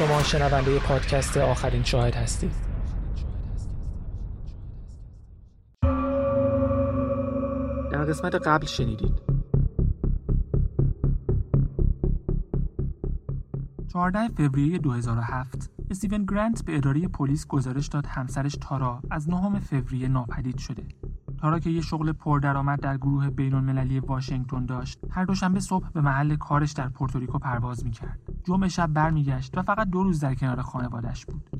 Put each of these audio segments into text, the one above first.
شما شنونده پادکست آخرین شاهد هستید. در قسمت قبل شنیدید. 14 فوریه 2007 استیون گرانت به اداره پلیس گزارش داد همسرش تارا از نهم فوریه ناپدید شده. تارا که یه شغل پردرآمد در گروه بینالمللی واشنگتن داشت هر دوشنبه صبح به محل کارش در پورتوریکو پرواز می‌کرد. جمعه شب برمیگشت و فقط دو روز در کنار خانوادش بود.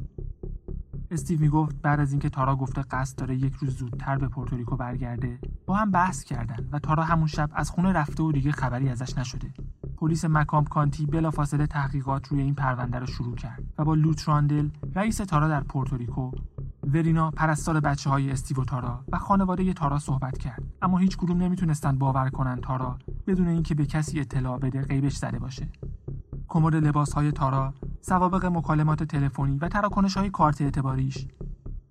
استیو می‌گفت بعد از اینکه تارا گفته قصد داره یک روز زودتر به پورتوریکو برگرده با هم بحث کردن و تارا همون شب از خونه رفته و دیگه خبری ازش نشده. پلیس مکوم کانتی بلافاصله تحقیقات روی این پرونده رو شروع کرد و با لو تراندل رئیس تارا در پورتوریکو ورینا پرستار بچه های استیو و تارا و خانواده تارا صحبت کرد. اما هیچ کدوم نمی‌تونستن باور کنن تارا بدون اینکه به کسی اطلاع بده غیبش زده باشه. کمد لباس های تارا سوابق مکالمات تلفنی و تراکنش های کارت اعتباریش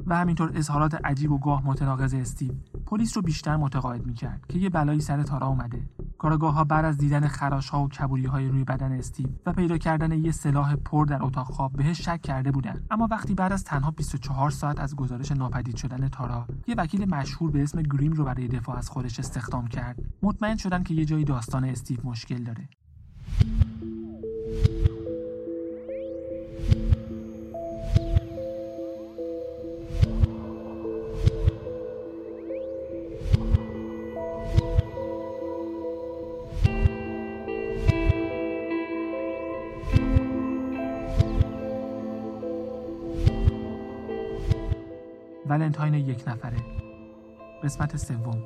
و همینطور اظهارات عجیب و گاه متناقض استیو. پلیس رو بیشتر متقاعد می‌کرد که یه بلایی سر تارا اومده. کارگاه ها بعد از دیدن خراش ها و کبوری های روی بدن استیو و پیدا کردن یه سلاح پر در اتاق خواب بهش شک کرده بودن. اما وقتی بعد از تنها 24 ساعت از گزارش ناپدید شدن تارا یه وکیل مشهور به اسم گریم رو برای دفاع از خودش استخدام کرد. مطمئن شدن که یه جایی داستان استیو مشکل داره. ولنتاین یک نفره قسمت سوم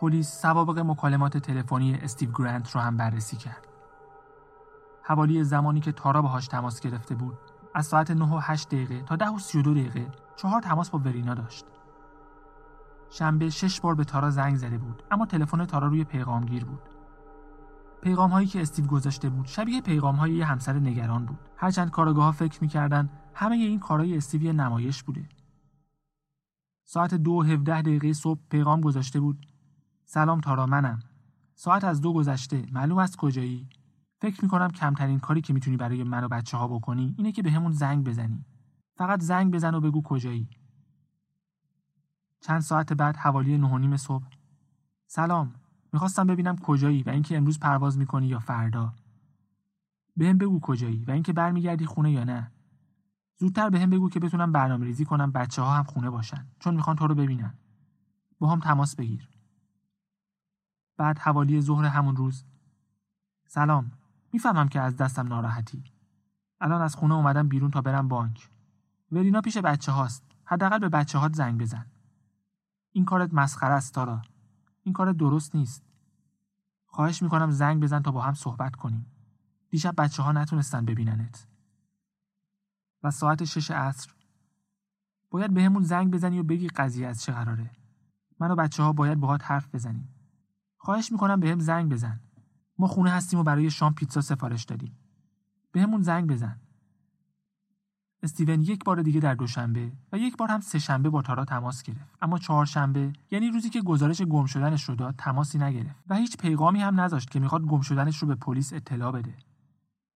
پلیس سوابق مکالمات تلفنی استیو گرانت رو هم بررسی کرد. حوالی زمانی که تارا باهاش تماس گرفته بود، از ساعت 9 و 8 دقیقه تا 10 و 32 دقیقه چهار تماس با ورینا داشت. شنبه شش بار به تارا زنگ زده بود اما تلفن تارا روی پیغامگیر بود. پیغام هایی که استیو گذاشته بود شبیه پیغام های یه همسر نگران بود. هرچند کارگاه ها فکر می‌کردن همه این کارهای استیو نمایش بوده. ساعت دو هفده دقیقه صبح پیغام گذاشته بود. سلام تارا منم. ساعت از دو گذشته معلوم است کجایی؟ فکر می‌کنم کمترین کاری که می‌تونی برای من و بچه ها بکنی اینه که به همون زنگ بزنی. فقط زنگ بزن و بگو کجایی. چند ساعت بعد حوالی نه صبح. سلام می‌خواستم ببینم کجایی و اینکه امروز پرواز می‌کنی یا فردا. بهم بگو کجایی و اینکه برمیگردی خونه یا نه. زودتر بهم بگو که بتونم برنامه ریزی کنم بچه ها هم خونه باشن چون می‌خوان تو رو ببینن. با هم تماس بگیر. بعد حوالی ظهر همون روز. سلام می‌فهمم که از دستم ناراحتی. الان از خونه اومدم بیرون تا برم بانک. ورینا پیش بچه هاست حداقل به بچه هات زنگ بزن. این کارت مسخره است تارا. این کار درست نیست. خواهش می‌کنم زنگ بزن تا با هم صحبت کنیم. دیشب بچه ها نتونستن ببیننت. و ساعت شش عصر. باید به همون زنگ بزنی و بگی قضیه از چه قراره. من و بچه ها باید باهات حرف بزنیم. خواهش می‌کنم به هم زنگ بزن. ما خونه هستیم و برای شام پیتزا سفارش دادیم. به همون زنگ بزن. استیون یک بار دیگه در دوشنبه و یک بار هم سه شنبه با تارا تماس گرفت. اما چهارشنبه یعنی روزی که گزارش گم شدنش رو داد تماسی نگرفت و هیچ پیغامی هم نذاشت که می‌خواد گم شدنش رو به پلیس اطلاع بده.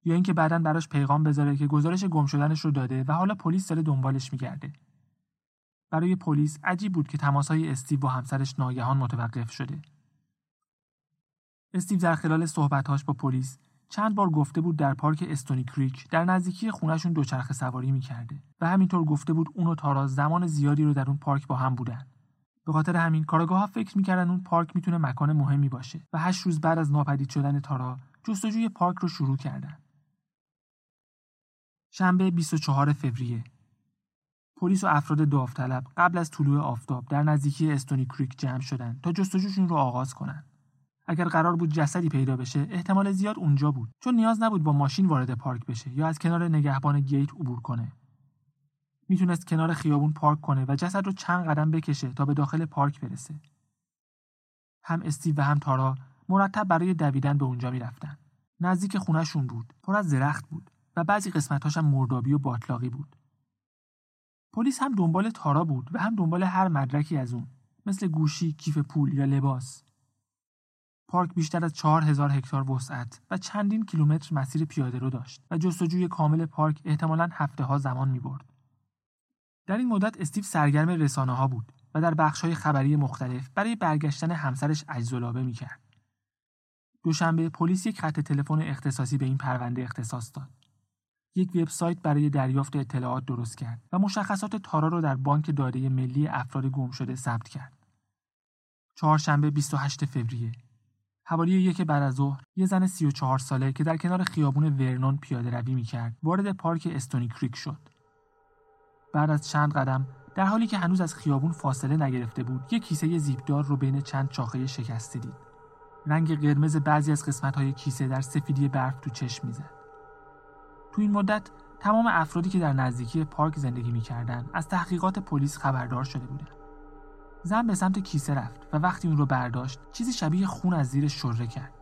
یا اینکه بعدا براش پیغام بذاره که گزارش گم شدنش رو داده و حالا پلیس داره دنبالش میگرده. برای پلیس عجیب بود که تماسهای استیو با همسرش ناگهان متوقف شده. استیو در خلال صحبتهاش با پلیس چند بار گفته بود در پارک استونی کریک در نزدیکی خونشون دوچرخه سواری می‌کرده و همینطور گفته بود اون و تارا زمان زیادی رو در اون پارک با هم بودن. به خاطر همین کارگاه ها فکر می‌کردن اون پارک می‌تونه مکان مهمی باشه و هشت روز بعد از ناپدید شدن تارا جستجوی پارک رو شروع کردن. شنبه 24 فوریه. پلیس و افراد داوطلب قبل از طلوع آفتاب در نزدیکی استونی کریک جمع شدن تا جستجوشون رو آغاز کنند. اگر قرار بود جسدی پیدا بشه احتمال زیاد اونجا بود. چون نیاز نبود با ماشین وارد پارک بشه یا از کنار نگهبان گیت عبور کنه. می‌تونست کنار خیابون پارک کنه و جسد رو چند قدم بکشه تا به داخل پارک برسه. هم استیو و هم تارا مرتب برای دویدن به اونجا می‌رفتن. نزدیک خونهشون بود. پر از درخت بود و بعضی قسمتاش هم مردابی و باطلاقی بود. پلیس هم دنبال تارا بود و هم دنبال هر مدرکی از اون مثل گوشی، کیف پول یا لباس. پارک بیشتر از چهار هزار هکتار وسعت و چندین کیلومتر مسیر پیاده رو داشت و جستجوی کامل پارک احتمالاً هفته ها زمان می برد. در این مدت استیو سرگرم رسانه ها بود و در بخش های خبری مختلف برای برگشتن همسرش اجزلابه می کرد. دوشنبه پلیس یک خط تلفن اختصاصی به این پرونده اختصاص داد. یک وبسایت برای دریافت اطلاعات درست کرد و مشخصات تارا را در بانک داده ملی افراد گم شده ثبت کرد. چهارشنبه 28 فوریه حوالی یک بعد از ظهر یه زن 34 ساله که در کنار خیابون ورنون پیاده روی می‌کرد وارد پارک استونی کریک شد. بعد از چند قدم در حالی که هنوز از خیابون فاصله نگرفته بود یک کیسه زیبدار رو بین چند شاخه شکسته دید. رنگ قرمز بعضی از قسمت‌های کیسه در سفیدی برف تو چشم می‌زد. تو این مدت تمام افرادی که در نزدیکی پارک زندگی می‌کردند از تحقیقات پلیس خبردار شده بودند. زن به سمت کیسه رفت و وقتی اون رو برداشت چیزی شبیه خون از زیر شره کرد.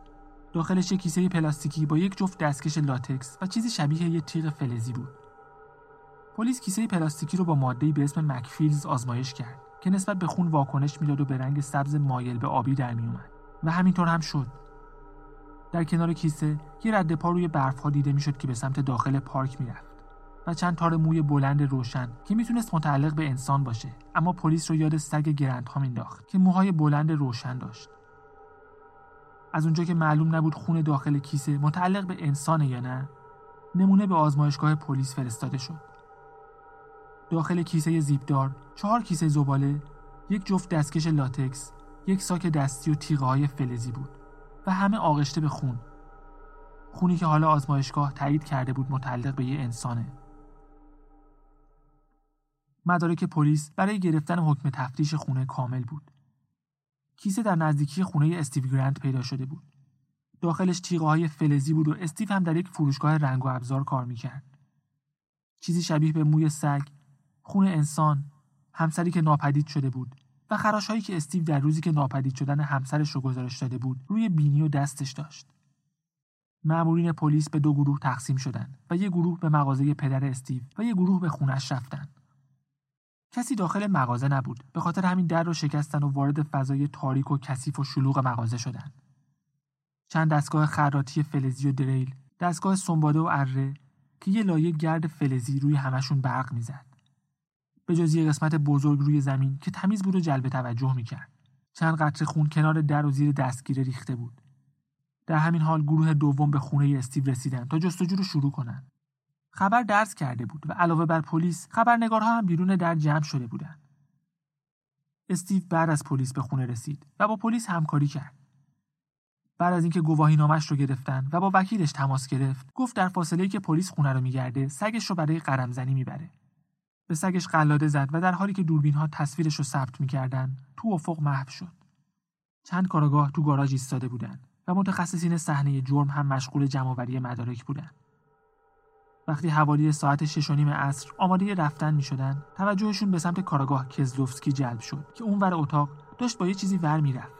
داخلش یک کیسه پلاستیکی با یک جفت دستکش لاتکس و چیزی شبیه یک تیغ فلزی بود. پلیس کیسه پلاستیکی رو با ماده‌ای به اسم مکفیلز آزمایش کرد که نسبت به خون واکنش می‌داد و به رنگ سبز مایل به آبی در میومد و همینطور هم شد. در کنار کیسه یه رد پا روی برفها دیده می‌شد که به سمت داخل پارک می‌رفت و چند تار موی بلند روشن که می‌تونست متعلق به انسان باشه. اما پلیس رو یاد سگ گرندها مینداخت که موهای بلند روشن داشت. از اونجا که معلوم نبود خون داخل کیسه متعلق به انسانه یا نه نمونه به آزمایشگاه پلیس فرستاده شد. داخل کیسه زیبدار چهار کیسه زباله یک جفت دستکش لاتکس یک ساک دستی و تیغه های فلزی بود و همه آغشته به خون. خونی که حالا آزمایشگاه تایید کرده بود متعلق به یه انسانه. مدارک پلیس برای گرفتن حکم تفتیش خونه کامل بود کیسه در نزدیکی خونه استیو گرند پیدا شده بود داخلش تیغه های فلزی بود و استیو هم در یک فروشگاه رنگ و ابزار کار می‌کرد چیزی شبیه به موی سگ خون انسان همسری که ناپدید شده بود و خراش هایی که استیو در روزی که ناپدید شدن همسرش رو گزارش داده بود روی بینی و دستش داشت. مأمورین پلیس به دو گروه تقسیم شدند و یک گروه به مغازه پدر استیو و یک گروه به خونش رفتن. کسی داخل مغازه نبود به خاطر همین در رو شکستن و وارد فضای تاریک و کثیف و شلوغ مغازه شدند. چند دستگاه خراطی فلزی و دریل، دستگاه سنباده و اره که یه لایه گرد فلزی روی همشون برق می‌زد. به جز یه قسمت بزرگ روی زمین که تمیز بود و جلب توجه می‌کرد چند قطره خون کنار در و زیر دستگیره ریخته بود در همین حال گروه دوم به خونه استیو رسیدن تا جستجو رو شروع کنند خبر درس کرده بود و علاوه بر پلیس خبرنگارها هم بیرون در جمع شده بودند. استیو بعد از پلیس به خونه رسید و با پلیس همکاری کرد. بعد از اینکه گواهی نامش رو گرفتن و با وکیلش تماس گرفت گفت در فاصله که پلیس خونه رو میگرده سگش رو برای قرمزنی می‌بره. به سگش قلاده زد و در حالی که دوربین ها تصویرش رو ثبت می‌کردن تو افق محو شد. چند کارگاه تو گاراژ ایستاده بودند و متخصصین صحنه جرم هم مشغول جمعآوری مدارک بودند. وقتی حوالی ساعت شش و نیم عصر آماده رفتن می شدن، توجهشون به سمت کارگاه کزلوفسکی جلب شد که اون ور اتاق داشت با یه چیزی ور می‌رفت.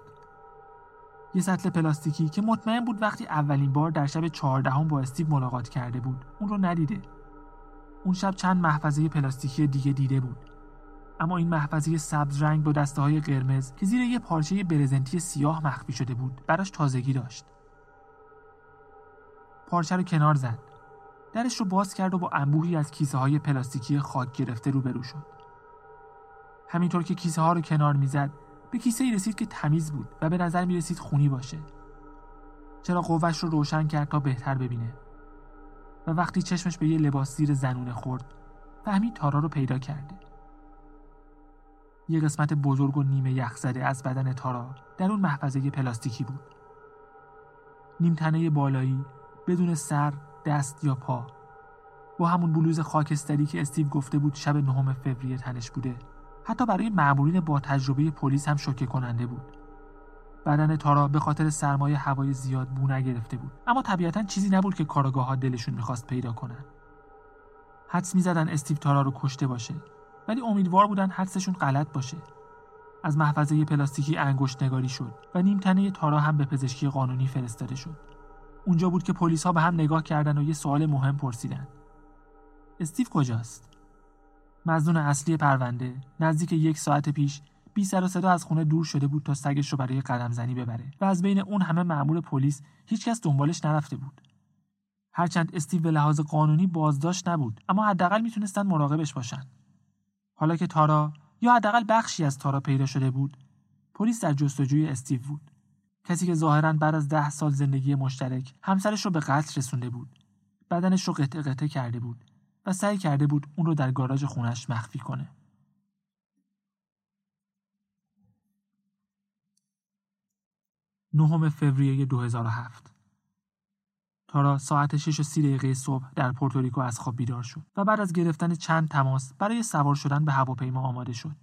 یه سطل پلاستیکی که مطمئن بود وقتی اولین بار در شب چهاردهم با استیو ملاقات کرده بود اون رو ندیده. اون شب چند محفظه پلاستیکی دیگه دیده بود. اما این محفظه سبز رنگ با دسته های قرمز که زیر یه پارچه برزنتی سیاه مخفی شده بود براش تازگی داشت. پارچه رو کنار زد. درش رو باز کرد و با انبوهی از کیسه های پلاستیکی خاک گرفته روبرو شد. همینطور که کیسه ها رو کنار می‌زد به کیسه ای رسید که تمیز بود و به نظر می رسید خونی باشه. چرا قوش رو روشن کرد تا بهتر ببینه؟ و وقتی چشمش به یه لباس زیر زنونه خورد فهمید تارا رو پیدا کرده. یه قسمت بزرگ و نیمه یخزده از بدن تارا در اون محفظه پلاستیکی بود. نیمتنه بالایی بدون سر دست یا پا. با همون بلوز خاکستری که استیو گفته بود شب نهم فوریه تنش بوده حتی برای مأمورین با تجربه پلیس هم شوکه کننده بود. بدن تارا به خاطر سرمایه هوای زیاد بو نگرفته بود. اما طبیعتا چیزی نبود که کارگاه ها دلشون می‌خواست پیدا کنن. حدس می‌زدن استیو تارا رو کشته باشه ولی امیدوار بودن حدسشون غلط باشه. از محفظه پلاستیکی انگشت نگاری شد و نیمتنه تارا هم به پزشکی قانونی فرستاده شد. اونجا بود که پلیس ها به هم نگاه کردن و یه سوال مهم پرسیدن. استیو کجاست؟ مزنون اصلی پرونده نزدیک یک ساعت پیش بی سر و صدا از خونه دور شده بود تا سگش رو برای قدم زنی ببره و از بین اون همه مأمور پلیس هیچکس دنبالش نرفته بود. هرچند استیو به لحاظ قانونی بازداشت نبود اما حداقل می‌تونستن مراقبش باشن. حالا که تارا یا حداقل بخشی از تارا پیدا شده بود پلیس در جستجوی استیو بود. کسی که ظاهرا بعد از ده سال زندگی مشترک همسرش رو به قتل رسونده بود. بدنش رو قطع قطع کرده بود و سعی کرده بود اون رو در گاراژ خونش مخفی کنه. نهم فوریه 2007 تارا ساعت 6 و 30 دقیقه صبح در پورتوریکو از خواب بیدار شد و بعد از گرفتن چند تماس برای سوار شدن به هواپیما آماده شد.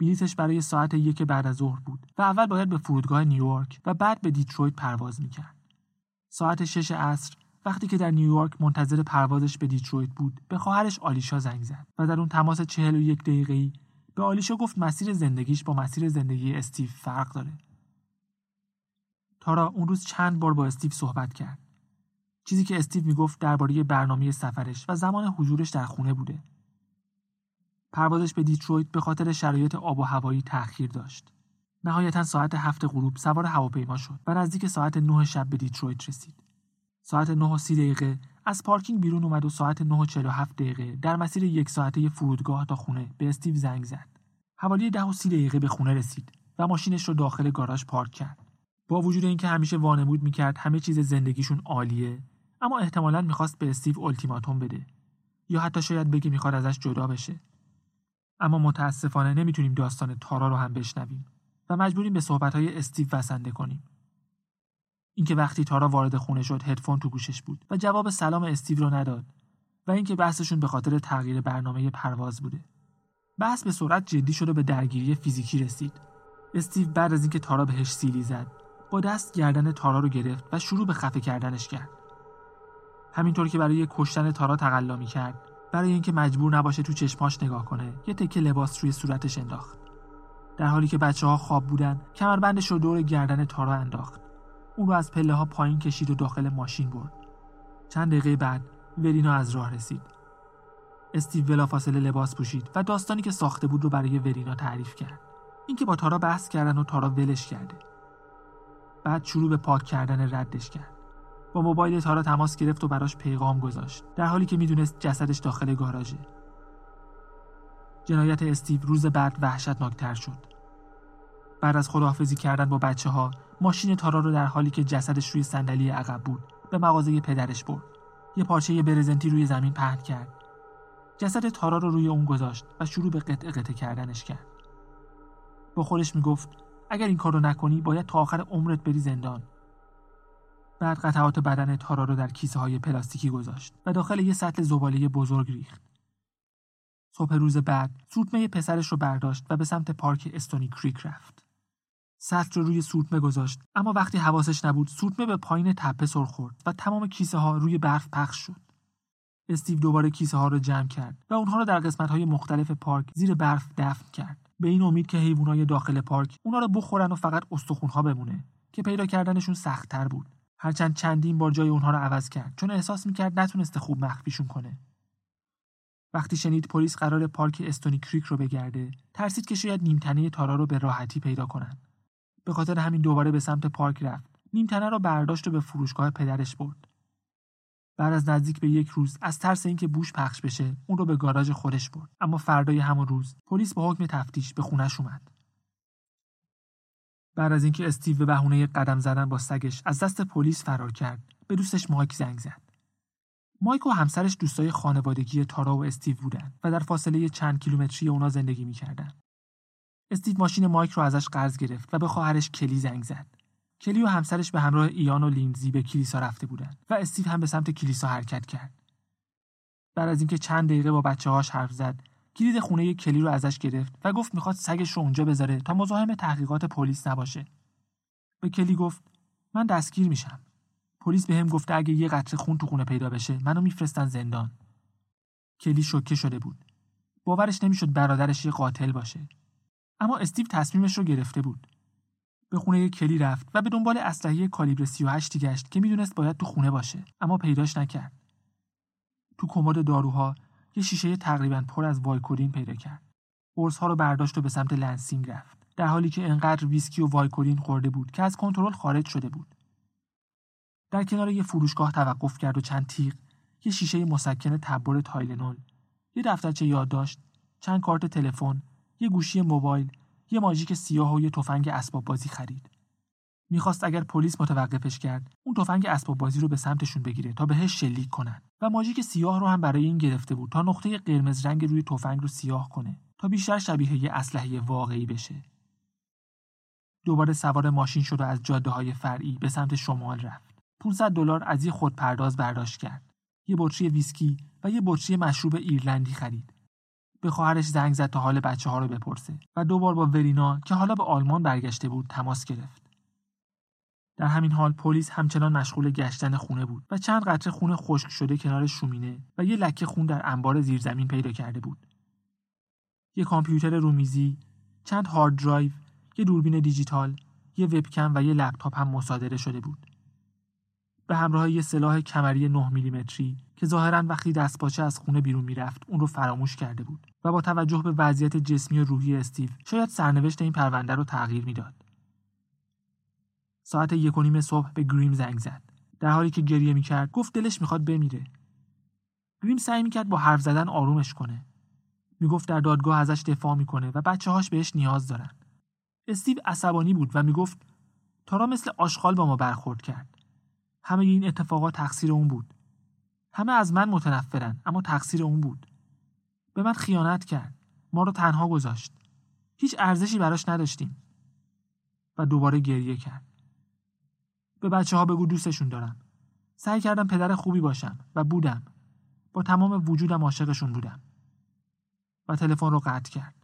بلیتش برای ساعت یک بعد از ظهر بود و اول باید به فرودگاه نیویورک و بعد به دیترویت پرواز می‌کرد. ساعت 6 عصر وقتی که در نیویورک منتظر پروازش به دیترویت بود به خواهرش آلیشا زنگ زد و در اون تماس 41 دقیقه‌ای به آلیشا گفت مسیر زندگیش با مسیر زندگی استیو فرق داره تارا اون روز چند بار با استیو صحبت کرد. چیزی که استیو می‌گفت درباره برنامه سفرش و زمان حضورش در خونه بوده. پروازش به دیترویت به خاطر شرایط آب و هوایی تأخیر داشت. نهایتا ساعت هفت غروب سوار هواپیما شد و نزدیک ساعت نه شب به دیترویت رسید. ساعت 9 و 30 دقیقه از پارکینگ بیرون اومد و ساعت 9 و 47 دقیقه در مسیر یک ساعته فرودگاه تا خونه به استیو زنگ زد. حوالی 10 و 30 دقیقه به خونه رسید و ماشینش رو داخل گاراژ پارک کرد. با وجود اینکه همیشه وانمود می‌کرد همه چیز زندگیشون عالیه اما احتمالا می‌خواست به استیو التیماتوم بده یا حتی شاید بگه می‌خواد ازش جدا بشه اما متاسفانه نمی‌تونیم داستان تارا رو هم بشنویم و مجبوریم به صحبتهای استیو وسنده کنیم. اینکه وقتی تارا وارد خونه شد هدفون تو گوشش بود و جواب سلام استیو رو نداد و اینکه بحثشون به خاطر تغییر برنامه پرواز بوده. بحث به سرعت جدی شد و به درگیری فیزیکی رسید. استیو بعد از اینکه تارا بهش سیلی زد با دست گردن تارا رو گرفت و شروع به خفه کردنش کرد. همینطور که برای کشتن تارا تقلا کرد برای اینکه مجبور نباشه تو چشماش نگاه کنه یه تکه لباس روی صورتش انداخت. در حالی که بچه ها خواب بودن کمربندش رو دور گردن تارا انداخت. اون رو از پله ها پایین کشید و داخل ماشین برد. چند دقیقه بعد ورینا از راه رسید. استیو بلافاصله لباس پوشید و داستانی که ساخته بود رو برای ورینا تعریف کرد. اینکه با تارا بحث کردن و تارا ولش کرده. بعد شروع به پاک کردن ردش کرد با موبایل تارا تماس گرفت و براش پیغام گذاشت. در حالی که می‌دونست جسدش داخل گاراژه. جنایت استیو روز بعد وحشتناکتر شد. بعد از خداحافظی کردن با بچه ها ماشین تارا رو در حالی که جسدش روی صندلی عقب بود به مغازه پدرش برد. یه پارچه برزنتی روی زمین پهن کرد. جسد تارا رو روی اون گذاشت و شروع به قطع قطع کردنش کرد. با خودش می‌گفت اگر این کارو نکنی باید تا آخر عمرت بری زندان. بعد قطعات بدن تارا رو در کیسه های پلاستیکی گذاشت و داخل یه سطل زباله بزرگ ریخت. صبح روز بعد سورتمه پسرش رو برداشت و به سمت پارک استونی کریک رفت. سطل رو روی سورتمه گذاشت اما وقتی حواسش نبود سورتمه به پایین تپه سر خورد و تمام کیسه ها روی برف پخش شد. استیو دوباره کیسه ها رو جمع کرد و اونها رو در قسمت های مختلف پارک زیر برف دفن کرد. به این امید که حیوانای داخل پارک اونا رو بخورن و فقط استخونها بمونه که پیدا کردنشون سختتر بود. هرچند چندین بار جای اونها رو عوض کرد. چون احساس می‌کرد نتونسته خوب مخفیشون کنه. وقتی شنید پلیس قرار پارک استونی کریک رو بگرده ترسید که شاید نیمتنه تارا رو به راحتی پیدا کنن. به خاطر همین دوباره به سمت پارک رفت. نیمتنه رو برداشت و به فروشگاه پدرش برد. بعد از نزدیک به یک روز از ترس اینکه بوش پخش بشه اون رو به گاراژ خودش برد. اما فردای همون روز پلیس با حکم تفتیش به خونش اومد. بعد از اینکه استیو به بهونه قدم زدن با سگش از دست پلیس فرار کرد به دوستش مایک زنگ زد. مایک و همسرش دوستای خانوادگی تارا و استیو بودن و در فاصله چند کیلومتری اونا زندگی می‌کردن. استیو ماشین مایک رو ازش قرض گرفت و به خواهرش کلی زنگ زد. کلی و همسرش به همراه ایان و لیندزی به کلیسا رفته بودند و استیو هم به سمت کلیسا حرکت کرد. بعد از اینکه چند دقیقه با بچه هاش حرف زد، کلید خونه کلی رو ازش گرفت و گفت می‌خواد سگش رو اونجا بذاره تا مزاحم تحقیقات پلیس نباشه. به کلی گفت من دستگیر میشم. پلیس به هم گفته اگه یه قطره خون تو خونه پیدا بشه منو میفرستن زندان. کلی شوکه شده بود. باورش نمی‌شد برادرش یه قاتل باشه. اما استیو تصمیمش رو گرفته بود. به خونه کلی رفت و به دنبال اسلحه کالیبر 38 گشت که می‌دونست باید تو خونه باشه اما پیداش نکرد. تو کمد داروها یه شیشه تقریبا پر از وایکودین پیدا کرد. ها رو برداشت و به سمت لنسینگ رفت. در حالی که انقدر ویسکی و Vicodin خورده بود که از کنترل خارج شده بود. در کنار یه فروشگاه توقف کرد و چند تیغ، یه شیشه مسکن تب‌بر Tylenol، یه دفترچه یادداشت، چند کارت تلفن، یه گوشی موبایل، یه ماژیک سیاه و یه تفنگ اسباب بازی خرید. می‌خواست اگر پلیس متوقفش کرد اون تفنگ اسباب بازی رو به سمتشون بگیره تا بهش شلیک کنن. و ماژیک سیاه رو هم برای این گرفته بود تا نقطه قرمز رنگ روی تفنگ رو سیاه کنه تا بیشتر شبیه یه اسلحه واقعی بشه. دوباره سوار ماشین شد و از جاده های فرعی به سمت شمال رفت. 500 دلار از یه خودپرداز برداشت کرد. یه بطری ویسکی و یه بطری مشروب ایرلندی خرید. به خواهرش زنگ زد تا حال بچه ها رو بپرسه و دوبار با ورینا که حالا به آلمان برگشته بود تماس گرفت. در همین حال پلیس همچنان مشغول گشتن خونه بود و چند قطره خون خشک شده کنار شومینه و یه لکه خون در انبار زیرزمین پیدا کرده بود. یه کامپیوتر رومیزی، چند هارد درایو، یه دوربین دیجیتال، یه وبکم و یه لپتاپ هم مصادره شده بود. به همراه یه سلاح کمری 9 میلیمتری که ظاهرا وقتی دستپاچه از خونه بیرون می‌رفت اون رو فراموش کرده بود و با توجه به وضعیت جسمی و روحی استیو شاید سرنوشت این پرونده رو تغییر می‌داد. ساعت یک و نیم صبح به گریم زنگ زد. در حالی که گریه می‌کرد گفت دلش می‌خواد بمیره. گریم سعی می‌کرد با حرف زدن آرومش کنه. می‌گفت در دادگاه ازش دفاع می‌کنه و بچه هاش بهش نیاز دارن. استیو عصبانی بود و می‌گفت تارا مثل آشغال با ما برخورد کرد. همه این اتفاقات تقصیر اون بود. همه از من متنفرن اما تقصیر اون بود. به من خیانت کرد. ما رو تنها گذاشت. هیچ ارزشی براش نداشتیم. و دوباره گریه کرد. به بچه ها بگو دوستشون دارم سعی کردم پدر خوبی باشم و بودم. با تمام وجودم عاشقشون بودم. و تلفن رو قطع کرد.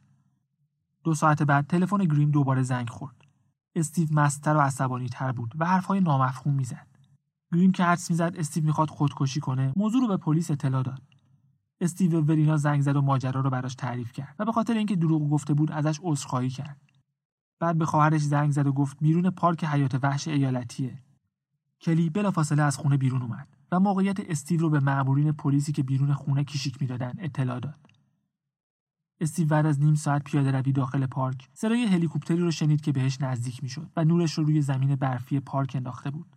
دو ساعت بعد تلفن گریم دوباره زنگ خورد. استیو مستر و عصبانی تر بود و حرفهای نامفهوم می‌زد. گریم که حدس می‌زد استیو می‌خواد خودکشی کنه موضوع رو به پلیس اطلاع داد. استیو ورینا زنگ زد و ماجرا رو براش تعریف کرد و به خاطر اینکه دروغ گفته بود ازش عذرخواهی کرد. بعد به خواهرش زنگ زد و گفت بیرون پارک حیات وحش ایالتیه. کلی بلافاصله از خونه بیرون اومد و موقعیت استیو رو به مأمورین پلیسی که بیرون خونه کشیک می‌دادن اطلاع داد. استیو بعد از نیم ساعت پیاده روی داخل پارک صدای هلیکوپتری رو شنید که بهش نزدیک می‌شد و نورش رو روی زمین برفی پارک انداخته بود.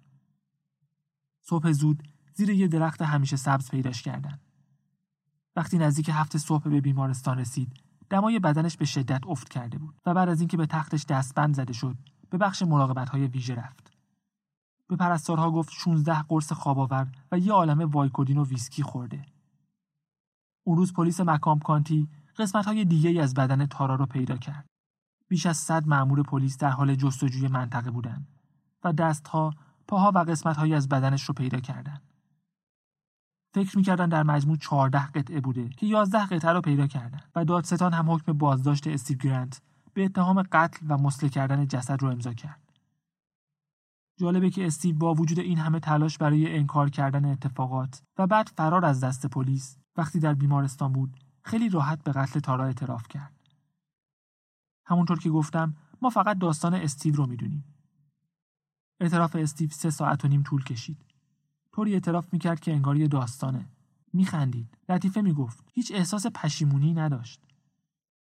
صبح زود زیر یه درخت همیشه سبز پیداش کردن. وقتی نزدیک هفت صبح به بیمارستان رسید دمای بدنش به شدت افت کرده بود و بعد از اینکه به تختش دستبند زده شد به بخش مراقبت های ویژه رفت. به پرستارها گفت 16 قرص خواب و یه عالمه وایکودین و ویسکی خورده اون روز پلیس مکام کانتی قسمت های دیگه از بدن تارا رو پیدا کرد بیش از صد مأمور پلیس در حال جستجوی منطقه بودند و دستها، پاها و قسمت از بدنش رو پیدا کردند. فکر می‌کردن در مجموع 14 قطعه بوده که 11 قطعه رو پیدا کردن و دادستان هم حکم بازداشت استیو گرانت به اتهام قتل و مسله کردن جسد رو امضا کرد. جالبه که استیو با وجود این همه تلاش برای انکار کردن اتفاقات و بعد فرار از دست پلیس وقتی در بیمارستان بود خیلی راحت به قتل تارا اعتراف کرد. همونطور که گفتم ما فقط داستان استیو رو می‌دونیم. اعتراف استیو سه ساعت و نیم طول کشید. طوری اعتراف می‌کرد که انگار یه داستانه میخندید لطیفه می‌گفت هیچ احساس پشیمونی نداشت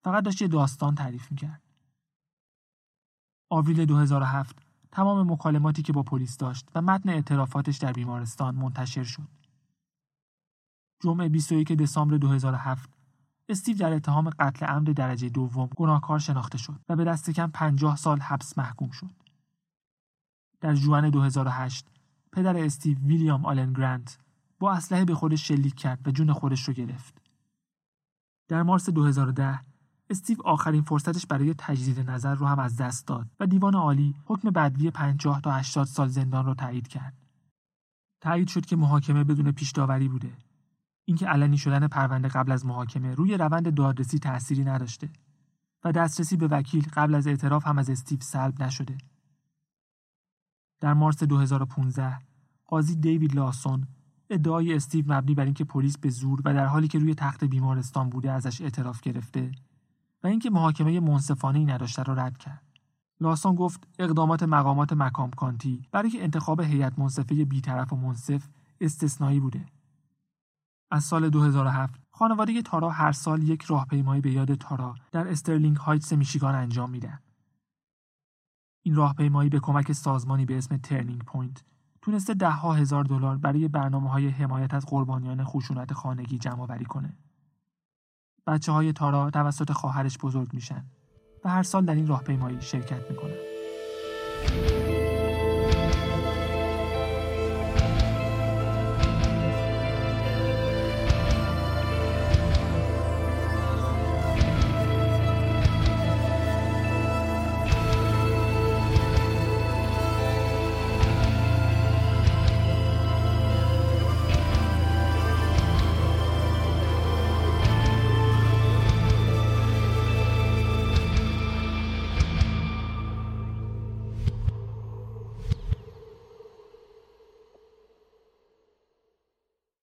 فقط داشت یه داستان تعریف می‌کرد آوریل 2007 تمام مکالماتی که با پلیس داشت و متن اعترافاتش در بیمارستان منتشر شد جمعه 21 دسامبر 2007 استیو در اتهام قتل عمد درجه دوم گناهکار شناخته شد و به دست کم 50 سال حبس محکوم شد. در جوان 2008 پدر استیو ویلیام آلن گرانت با اسلحه به خودش شلیک کرد و جون خودش رو گرفت. در مارس 2010 استیو آخرین فرصتش برای تجدید نظر رو هم از دست داد و دیوان عالی حکم بدوی 50 تا 80 سال زندان رو تایید کرد. تایید شد که محاکمه بدون پیش داوری بوده. اینکه علنی شدن پرونده قبل از محاکمه روی روند دادرسی تأثیری نداشته و دسترسی به وکیل قبل از اعتراف هم از استیو سلب نشده. در مارس 2015 قاضی دیوید لاسون ادعای استیو مبنی بر اینکه پلیس به زور و در حالی که روی تخت بیمارستان بوده ازش اعتراف گرفته و اینکه محاکمه منصفانه ای نداشته را رد کرد. لاسون گفت اقدامات مقامات مکام کانتی برای انتخاب هیئت منصفه بیطرف و منصف استثنایی بوده. از سال 2007 خانواده تارا هر سال یک راهپیمایی به یاد تارا در استرلینگ هایتس میشیگان انجام میدن. این راهپیمایی به کمک سازمانی به اسم Turning Point تونسته ده ها هزار دلار برای برنامه های حمایت از قربانیان خشونت خانگی جمع آوری کنه. بچه های تارا توسط خواهرش بزرگ میشن و هر سال در این راهپیمایی شرکت می‌کنن.